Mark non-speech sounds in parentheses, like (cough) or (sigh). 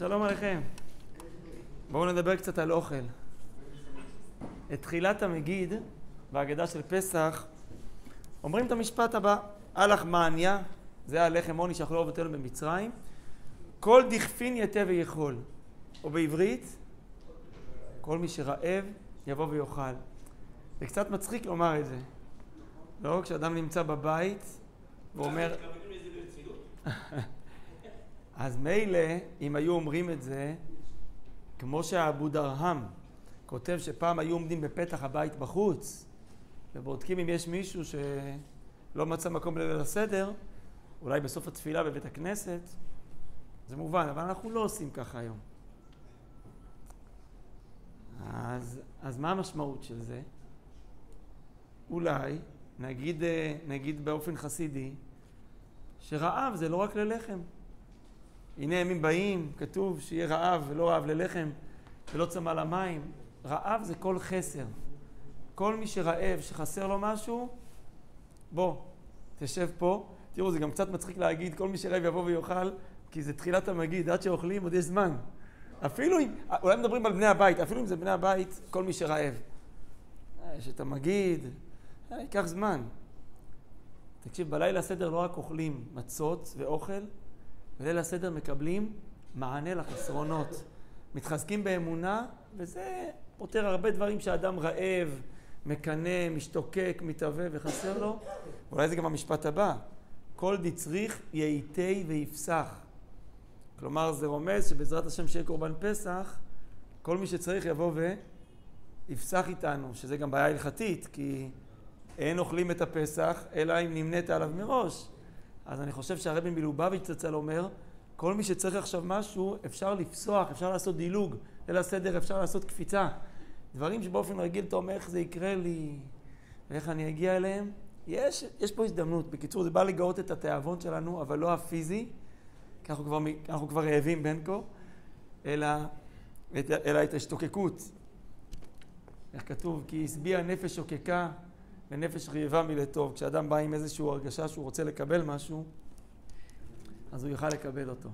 שלום עליכם. בואו נדבר קצת על אוכל. את תחילת המגיד בהגדה של פסח אומרים את המשפט הבא: הלך מעניה, זה הלחם עוני שאכלו אבותינו במצרים, כל דכפין יתה ויכול. או בעברית, כל מי שרעב יבוא ויאכל. זה קצת מצחיק לומר את זה. לא? כשאדם נמצא בבית ואומר... (laughs) (laughs) אז מילא, אם היו אומרים את זה, כמו שאבו דרהם כותב שפעם היו עומדים בפתח הבית בחוץ ובודקים אם יש מישהו שלא מצא מקום לליל הסדר, אולי בסוף התפילה בבית הכנסת, זה מובן, אבל אנחנו לא עושים ככה היום. אז, אז מה המשמעות של זה? אולי, נגיד, נגיד באופן חסידי, שרעב זה לא רק ללחם. הנה ימים באים, כתוב שיהיה רעב ולא רעב ללחם ולא צמא למים. רעב זה כל חסר. כל מי שרעב, שחסר לו משהו, בוא, תשב פה. תראו, זה גם קצת מצחיק להגיד, כל מי שרעב יבוא ויאכל, כי זה תחילת המגיד, עד שאוכלים עוד יש זמן. אפילו אם, אולי מדברים על בני הבית, אפילו אם זה בני הבית, כל מי שרעב. יש את המגיד, ייקח זמן. תקשיב, בלילה סדר לא רק אוכלים מצות ואוכל, בליל הסדר מקבלים מענה לחסרונות. מתחזקים באמונה, וזה פותר הרבה דברים שאדם רעב, מקנא, משתוקק, מתהווה וחסר לו. אולי זה גם המשפט הבא, כל דצריך ייתי ויפסח. כלומר, זה רומז שבעזרת השם שיהיה קורבן פסח, כל מי שצריך יבוא ויפסח איתנו, שזה גם בעיה הלכתית, כי אין אוכלים את הפסח, אלא אם נמנית עליו מראש. אז אני חושב שהרבי מלובביץ' צצל אומר, כל מי שצריך עכשיו משהו, אפשר לפסוח, אפשר לעשות דילוג, ליל הסדר אפשר לעשות קפיצה. דברים שבאופן רגיל אתה אומר איך זה כה לי, ואיך אני אגיע אליהם. יש, יש פה הזדמנות. בקיצור, זה בא לגאות את התיאבון שלנו, אבל לא הפיזי, כי אנחנו כבר, אנחנו כבר רעבים בין כה, אלא, אלא את ההשתוקקות. איך כתוב? כי השביע נפש שוקקה ונפש רעבה מלטוב. כשאדם בא עם איזושהי הרגשה שהוא רוצה לקבל משהו, אז הוא יוכל לקבל אותו.